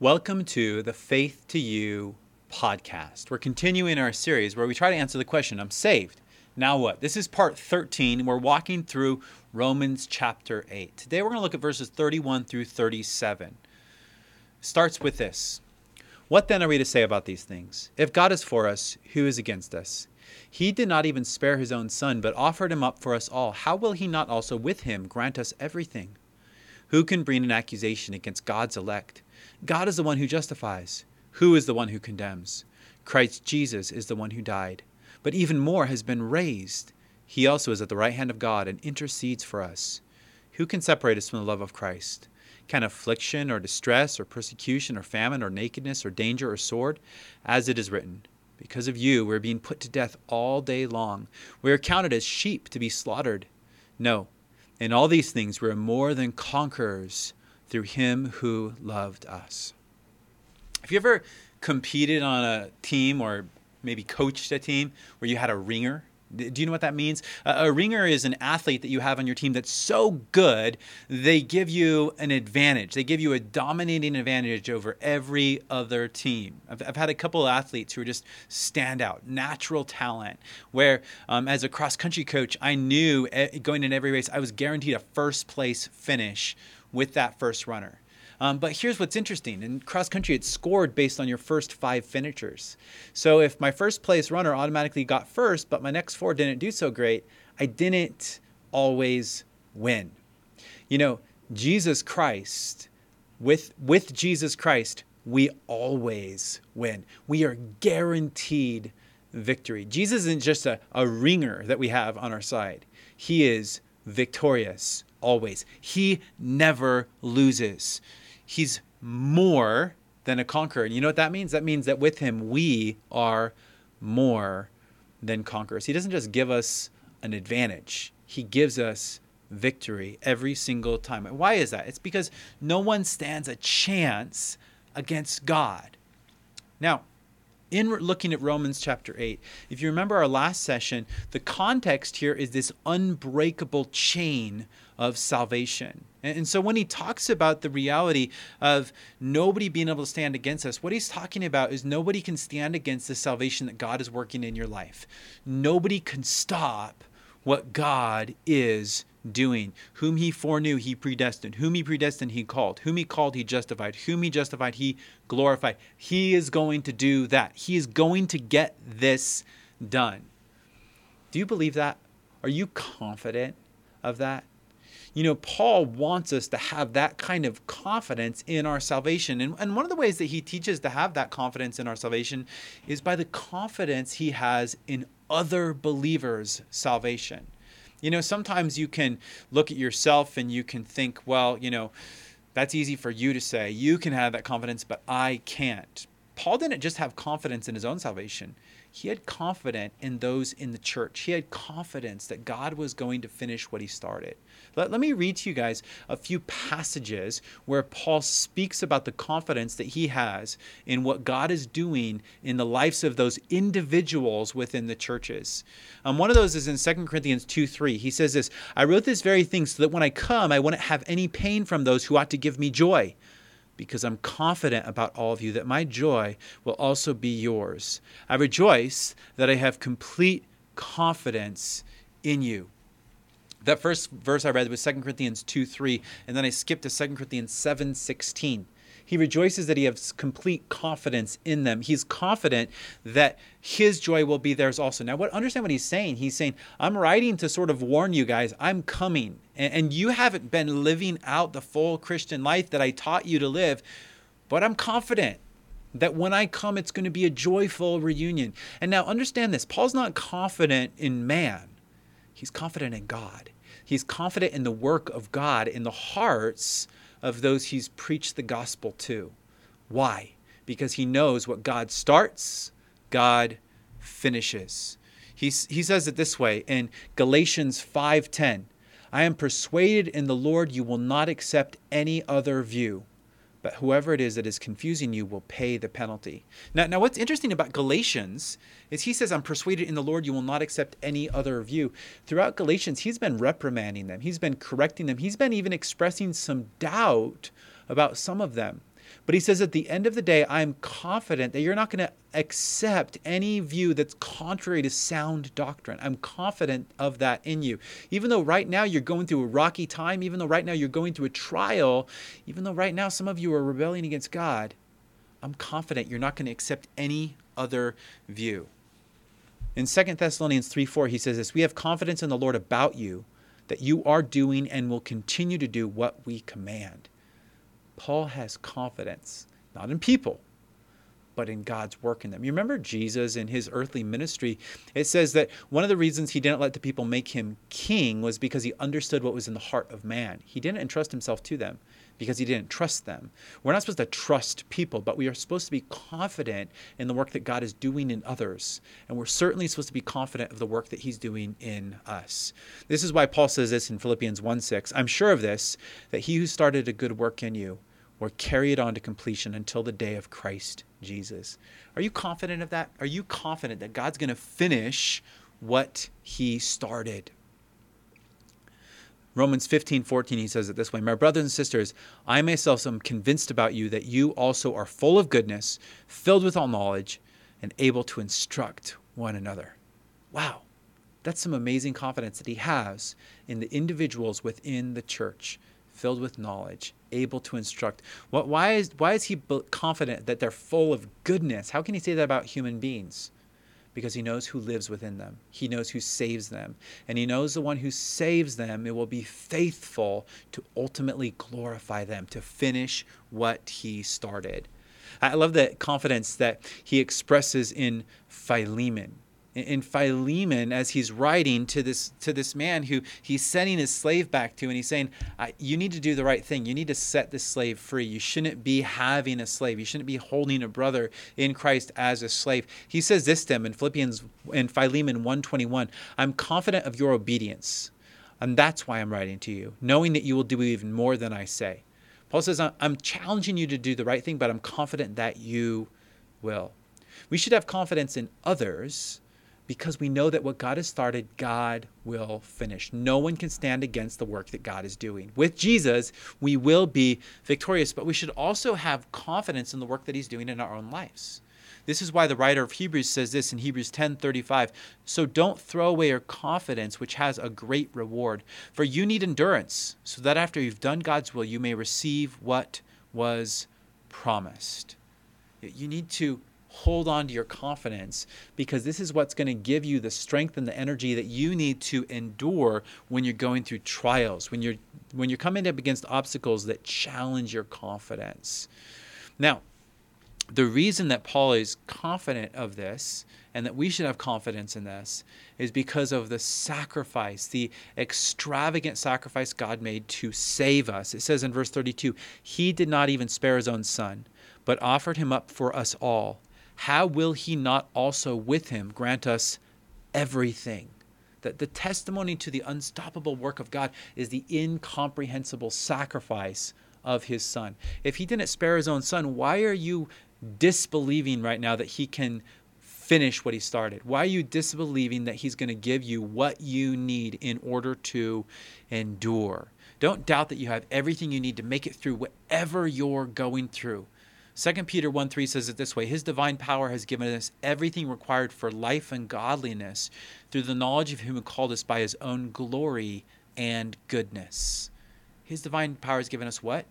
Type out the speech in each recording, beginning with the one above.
Welcome to the Faith to You podcast. We're continuing our series where we try to answer the question I'm saved. Now what? This is part 13. We're walking through Romans chapter 8. Today we're going to look at verses 31 through 37. Starts with this What then are we to say about these things? If God is for us, who is against us? He did not even spare his own son, but offered him up for us all. How will he not also with him grant us everything? Who can bring an accusation against God's elect? God is the one who justifies. Who is the one who condemns? Christ Jesus is the one who died, but even more has been raised. He also is at the right hand of God and intercedes for us. Who can separate us from the love of Christ? Can affliction or distress or persecution or famine or nakedness or danger or sword? As it is written, Because of you we are being put to death all day long. We are counted as sheep to be slaughtered. No, in all these things we are more than conquerors through him who loved us. Have you ever competed on a team or maybe coached a team where you had a ringer? Do you know what that means? A ringer is an athlete that you have on your team that's so good, they give you an advantage. They give you a dominating advantage over every other team. I've, I've had a couple of athletes who are just stand out, natural talent, where um, as a cross country coach, I knew eh, going in every race, I was guaranteed a first place finish with that first runner. Um, but here's what's interesting in cross country, it's scored based on your first five finishers. So if my first place runner automatically got first, but my next four didn't do so great, I didn't always win. You know, Jesus Christ, with, with Jesus Christ, we always win. We are guaranteed victory. Jesus isn't just a, a ringer that we have on our side, He is victorious always. He never loses. He's more than a conqueror. And you know what that means? That means that with him, we are more than conquerors. He doesn't just give us an advantage, he gives us victory every single time. And why is that? It's because no one stands a chance against God. Now, in looking at Romans chapter 8, if you remember our last session, the context here is this unbreakable chain of salvation. And, so when he talks about the reality of nobody being able to stand against us, what he's talking about is nobody can stand against the salvation that God is working in your life. Nobody can stop what God is doing. Whom he foreknew, he predestined. Whom he predestined, he called. Whom he called, he justified. Whom he justified, he glorified. He is going to do that. He is going to get this done. Do you believe that? Are you confident of that? You know, Paul wants us to have that kind of confidence in our salvation. And, and one of the ways that he teaches to have that confidence in our salvation is by the confidence he has in other believers' salvation. You know, sometimes you can look at yourself and you can think, well, you know, that's easy for you to say. You can have that confidence, but I can't. Paul didn't just have confidence in his own salvation he had confidence in those in the church. He had confidence that God was going to finish what he started. Let, let me read to you guys a few passages where Paul speaks about the confidence that he has in what God is doing in the lives of those individuals within the churches. Um, one of those is in 2 Corinthians 2 3. He says this I wrote this very thing so that when I come, I wouldn't have any pain from those who ought to give me joy because I'm confident about all of you that my joy will also be yours. I rejoice that I have complete confidence in you. That first verse I read was 2 Corinthians 2 3, and then I skipped to 2 Corinthians 7 16. He rejoices that he has complete confidence in them. He's confident that his joy will be theirs also. Now, what understand what he's saying? He's saying, I'm writing to sort of warn you guys, I'm coming. And, and you haven't been living out the full Christian life that I taught you to live, but I'm confident that when I come, it's going to be a joyful reunion. And now understand this Paul's not confident in man, he's confident in God. He's confident in the work of God in the hearts of those he's preached the gospel to. Why? Because he knows what God starts, God finishes. He, he says it this way in Galatians 5:10. I am persuaded in the Lord you will not accept any other view but whoever it is that is confusing you will pay the penalty. Now, now, what's interesting about Galatians is he says, I'm persuaded in the Lord you will not accept any other view. Throughout Galatians, he's been reprimanding them, he's been correcting them, he's been even expressing some doubt about some of them. But he says at the end of the day, I'm confident that you're not going to accept any view that's contrary to sound doctrine. I'm confident of that in you. Even though right now you're going through a rocky time, even though right now you're going through a trial, even though right now some of you are rebelling against God, I'm confident you're not going to accept any other view. In 2 Thessalonians 3 4, he says this We have confidence in the Lord about you, that you are doing and will continue to do what we command. Paul has confidence, not in people, but in God's work in them. You remember Jesus in his earthly ministry? It says that one of the reasons he didn't let the people make him king was because he understood what was in the heart of man. He didn't entrust himself to them because he didn't trust them. We're not supposed to trust people, but we are supposed to be confident in the work that God is doing in others. And we're certainly supposed to be confident of the work that he's doing in us. This is why Paul says this in Philippians 1 6. I'm sure of this, that he who started a good work in you or carry it on to completion until the day of Christ Jesus. Are you confident of that? Are you confident that God's going to finish what he started? Romans 15, 14, he says it this way My brothers and sisters, I myself am convinced about you that you also are full of goodness, filled with all knowledge, and able to instruct one another. Wow, that's some amazing confidence that he has in the individuals within the church filled with knowledge, able to instruct. What, why, is, why is he confident that they're full of goodness? How can he say that about human beings? Because he knows who lives within them. He knows who saves them. And he knows the one who saves them, it will be faithful to ultimately glorify them, to finish what he started. I love the confidence that he expresses in Philemon in Philemon as he's writing to this to this man who he's sending his slave back to and he's saying you need to do the right thing. You need to set this slave free. You shouldn't be having a slave. You shouldn't be holding a brother in Christ as a slave. He says this to him in Philippians in Philemon 121 I'm confident of your obedience and that's why I'm writing to you knowing that you will do even more than I say. Paul says I'm challenging you to do the right thing but I'm confident that you will. We should have confidence in others because we know that what God has started, God will finish. No one can stand against the work that God is doing. With Jesus, we will be victorious, but we should also have confidence in the work that He's doing in our own lives. This is why the writer of Hebrews says this in Hebrews 10:35. So don't throw away your confidence, which has a great reward, for you need endurance, so that after you've done God's will, you may receive what was promised. You need to hold on to your confidence because this is what's going to give you the strength and the energy that you need to endure when you're going through trials when you're when you're coming up against obstacles that challenge your confidence now the reason that Paul is confident of this and that we should have confidence in this is because of the sacrifice, the extravagant sacrifice God made to save us. It says in verse 32 He did not even spare His own Son, but offered Him up for us all how will he not also with him grant us everything? That the testimony to the unstoppable work of God is the incomprehensible sacrifice of his son. If he didn't spare his own son, why are you disbelieving right now that he can finish what he started? Why are you disbelieving that he's going to give you what you need in order to endure? Don't doubt that you have everything you need to make it through whatever you're going through. 2 Peter 1 3 says it this way His divine power has given us everything required for life and godliness through the knowledge of Him who called us by His own glory and goodness. His divine power has given us what?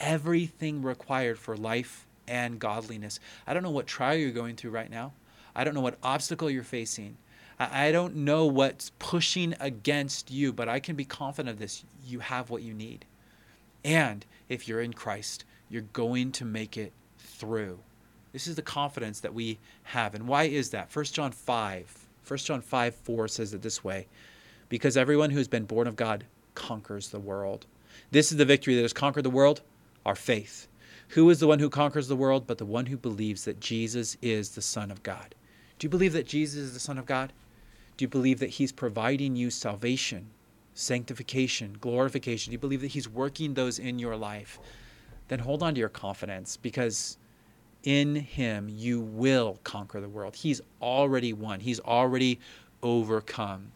Everything required for life and godliness. I don't know what trial you're going through right now. I don't know what obstacle you're facing. I don't know what's pushing against you, but I can be confident of this. You have what you need. And if you're in Christ, you're going to make it through. This is the confidence that we have. And why is that? 1 John 5. 1 John 5 4 says it this way Because everyone who has been born of God conquers the world. This is the victory that has conquered the world our faith. Who is the one who conquers the world but the one who believes that Jesus is the Son of God? Do you believe that Jesus is the Son of God? Do you believe that He's providing you salvation, sanctification, glorification? Do you believe that He's working those in your life? Then hold on to your confidence because in him you will conquer the world. He's already won, he's already overcome.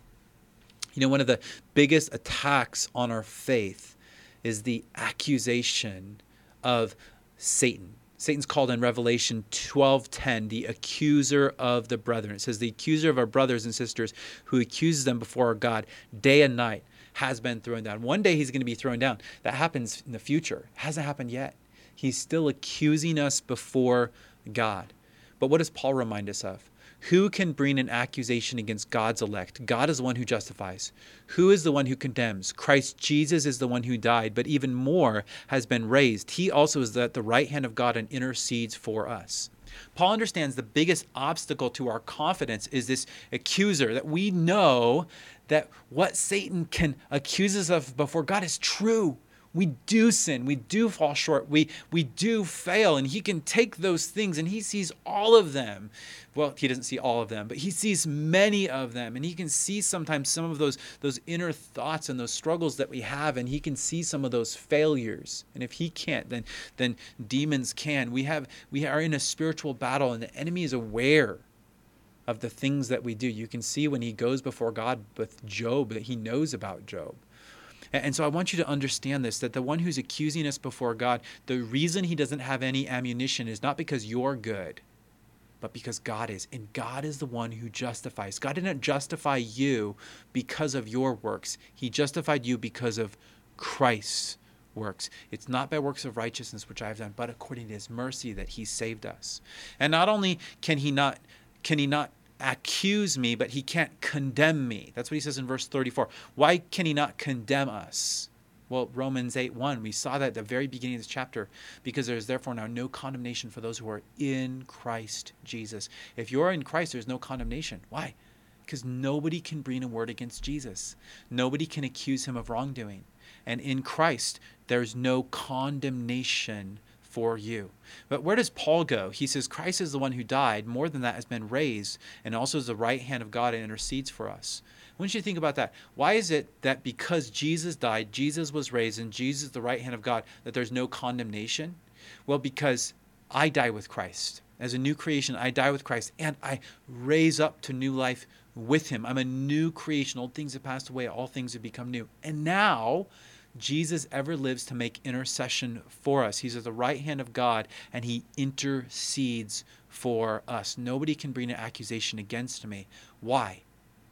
You know, one of the biggest attacks on our faith is the accusation of Satan. Satan's called in Revelation 12:10 the accuser of the brethren. It says the accuser of our brothers and sisters who accuses them before our God day and night has been thrown down. One day he's going to be thrown down. That happens in the future. It hasn't happened yet. He's still accusing us before God. But what does Paul remind us of? Who can bring an accusation against God's elect? God is the one who justifies. Who is the one who condemns? Christ Jesus is the one who died, but even more has been raised. He also is at the right hand of God and intercedes for us. Paul understands the biggest obstacle to our confidence is this accuser that we know that what Satan can accuse us of before God is true. We do sin. We do fall short. We we do fail and he can take those things and he sees all of them. Well he doesn't see all of them but he sees many of them and he can see sometimes some of those those inner thoughts and those struggles that we have and he can see some of those failures. And if he can't then then demons can. We have we are in a spiritual battle and the enemy is aware of the things that we do you can see when he goes before god with Job that he knows about Job and so I want you to understand this that the one who's accusing us before God, the reason he doesn't have any ammunition is not because you're good, but because God is. And God is the one who justifies. God didn't justify you because of your works, He justified you because of Christ's works. It's not by works of righteousness which I have done, but according to His mercy that He saved us. And not only can He not can he not accuse me, but he can't condemn me. That's what he says in verse 34. Why can he not condemn us? Well, Romans 8 1, we saw that at the very beginning of this chapter, because there is therefore now no condemnation for those who are in Christ Jesus. If you're in Christ, there's no condemnation. Why? Because nobody can bring a word against Jesus, nobody can accuse him of wrongdoing. And in Christ, there's no condemnation for you. But where does Paul go? He says Christ is the one who died, more than that has been raised, and also is the right hand of God and intercedes for us. Wouldn't you think about that? Why is it that because Jesus died, Jesus was raised, and Jesus the right hand of God, that there's no condemnation? Well, because I die with Christ. As a new creation, I die with Christ, and I raise up to new life with him. I'm a new creation. Old things have passed away, all things have become new. And now, Jesus ever lives to make intercession for us. He's at the right hand of God and he intercedes for us. Nobody can bring an accusation against me. Why?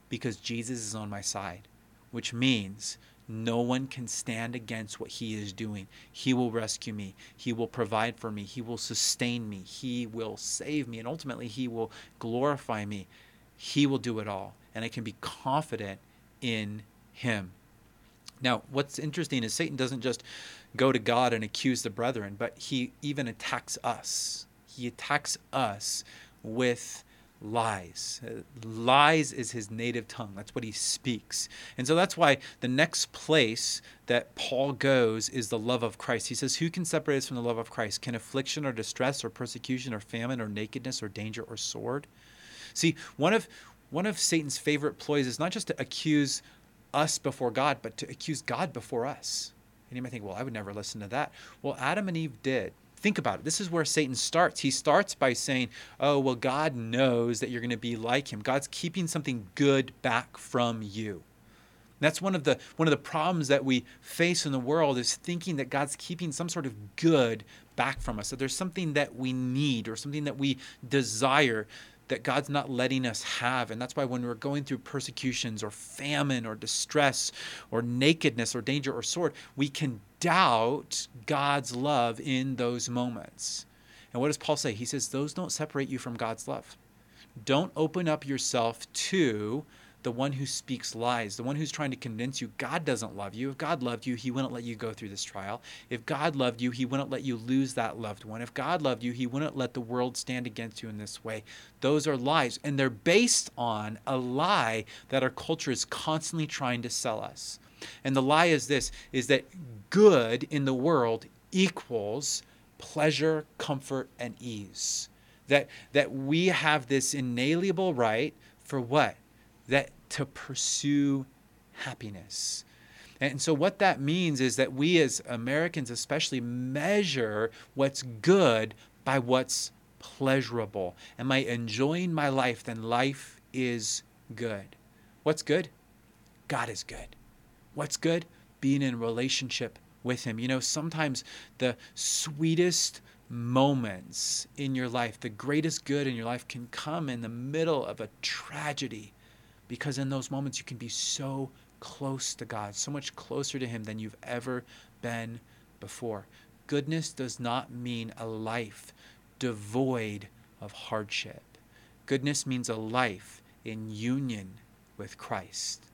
Because Jesus is on my side, which means no one can stand against what he is doing. He will rescue me. He will provide for me. He will sustain me. He will save me. And ultimately, he will glorify me. He will do it all. And I can be confident in him. Now, what's interesting is Satan doesn't just go to God and accuse the brethren, but he even attacks us. He attacks us with lies. Uh, lies is his native tongue. That's what he speaks. And so that's why the next place that Paul goes is the love of Christ. He says, Who can separate us from the love of Christ? Can affliction or distress or persecution or famine or nakedness or danger or sword? See, one of one of Satan's favorite ploys is not just to accuse us before God, but to accuse God before us. And you might think, well, I would never listen to that. Well, Adam and Eve did. Think about it. This is where Satan starts. He starts by saying, oh, well, God knows that you're going to be like him. God's keeping something good back from you. That's one of the one of the problems that we face in the world is thinking that God's keeping some sort of good back from us. That there's something that we need or something that we desire that God's not letting us have. And that's why when we're going through persecutions or famine or distress or nakedness or danger or sword, we can doubt God's love in those moments. And what does Paul say? He says, Those don't separate you from God's love. Don't open up yourself to the one who speaks lies, the one who's trying to convince you God doesn't love you. If God loved you, He wouldn't let you go through this trial. If God loved you, He wouldn't let you lose that loved one. If God loved you, He wouldn't let the world stand against you in this way. Those are lies, and they're based on a lie that our culture is constantly trying to sell us. And the lie is this is that good in the world equals pleasure, comfort, and ease. That that we have this inalienable right for what? That to pursue happiness. And so, what that means is that we as Americans, especially, measure what's good by what's pleasurable. Am I enjoying my life? Then life is good. What's good? God is good. What's good? Being in relationship with Him. You know, sometimes the sweetest moments in your life, the greatest good in your life, can come in the middle of a tragedy because in those moments you can be so close to God, so much closer to Him than you've ever been before. Goodness does not mean a life devoid of hardship. Goodness means a life in union with Christ.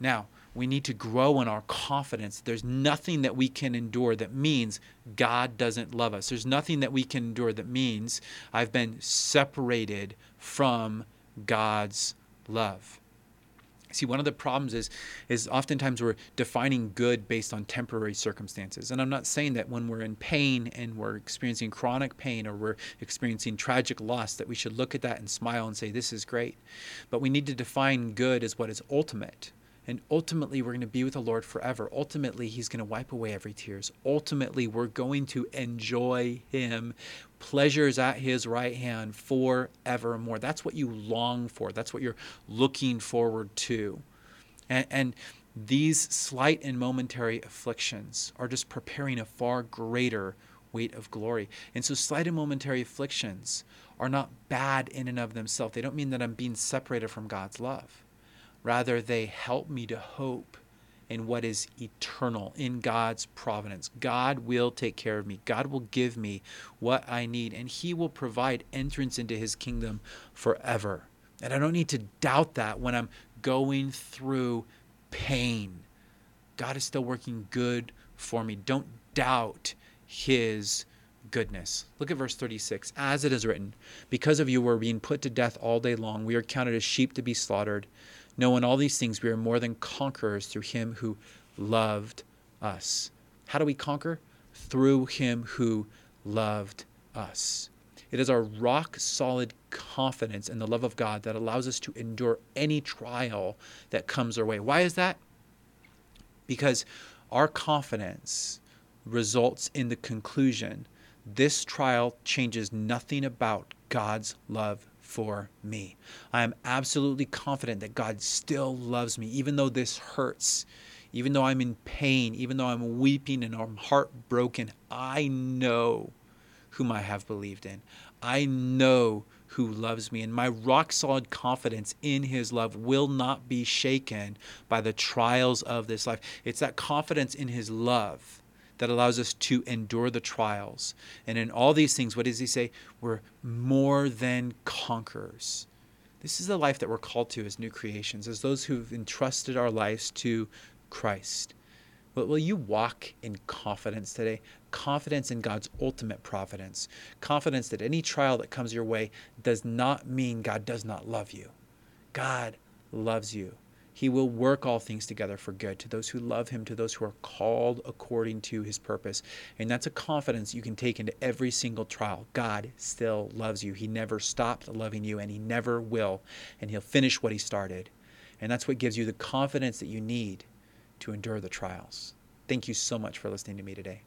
Now, we need to grow in our confidence. There's nothing that we can endure that means God doesn't love us. There's nothing that we can endure that means I've been separated from God's love. See, one of the problems is is oftentimes we're defining good based on temporary circumstances. And I'm not saying that when we're in pain and we're experiencing chronic pain or we're experiencing tragic loss that we should look at that and smile and say this is great. But we need to define good as what is ultimate. And ultimately, we're going to be with the Lord forever. Ultimately, He's going to wipe away every tears. Ultimately, we're going to enjoy Him, pleasures at His right hand forevermore. That's what you long for. That's what you're looking forward to. And, and these slight and momentary afflictions are just preparing a far greater weight of glory. And so, slight and momentary afflictions are not bad in and of themselves. They don't mean that I'm being separated from God's love. Rather, they help me to hope in what is eternal, in God's providence. God will take care of me. God will give me what I need, and He will provide entrance into His kingdom forever. And I don't need to doubt that when I'm going through pain. God is still working good for me. Don't doubt His goodness. Look at verse 36. As it is written, Because of you we're being put to death all day long. We are counted as sheep to be slaughtered. No, in all these things we are more than conquerors through him who loved us. How do we conquer? Through him who loved us. It is our rock solid confidence in the love of God that allows us to endure any trial that comes our way. Why is that? Because our confidence results in the conclusion this trial changes nothing about God's love for me. I am absolutely confident that God still loves me, even though this hurts, even though I'm in pain, even though I'm weeping and I'm heartbroken. I know whom I have believed in. I know who loves me, and my rock solid confidence in his love will not be shaken by the trials of this life. It's that confidence in his love that allows us to endure the trials. And in all these things, what does he say? We're more than conquerors. This is the life that we're called to as new creations, as those who've entrusted our lives to Christ. But will you walk in confidence today? Confidence in God's ultimate providence. Confidence that any trial that comes your way does not mean God does not love you. God loves you. He will work all things together for good to those who love him, to those who are called according to his purpose. And that's a confidence you can take into every single trial. God still loves you. He never stopped loving you, and he never will. And he'll finish what he started. And that's what gives you the confidence that you need to endure the trials. Thank you so much for listening to me today.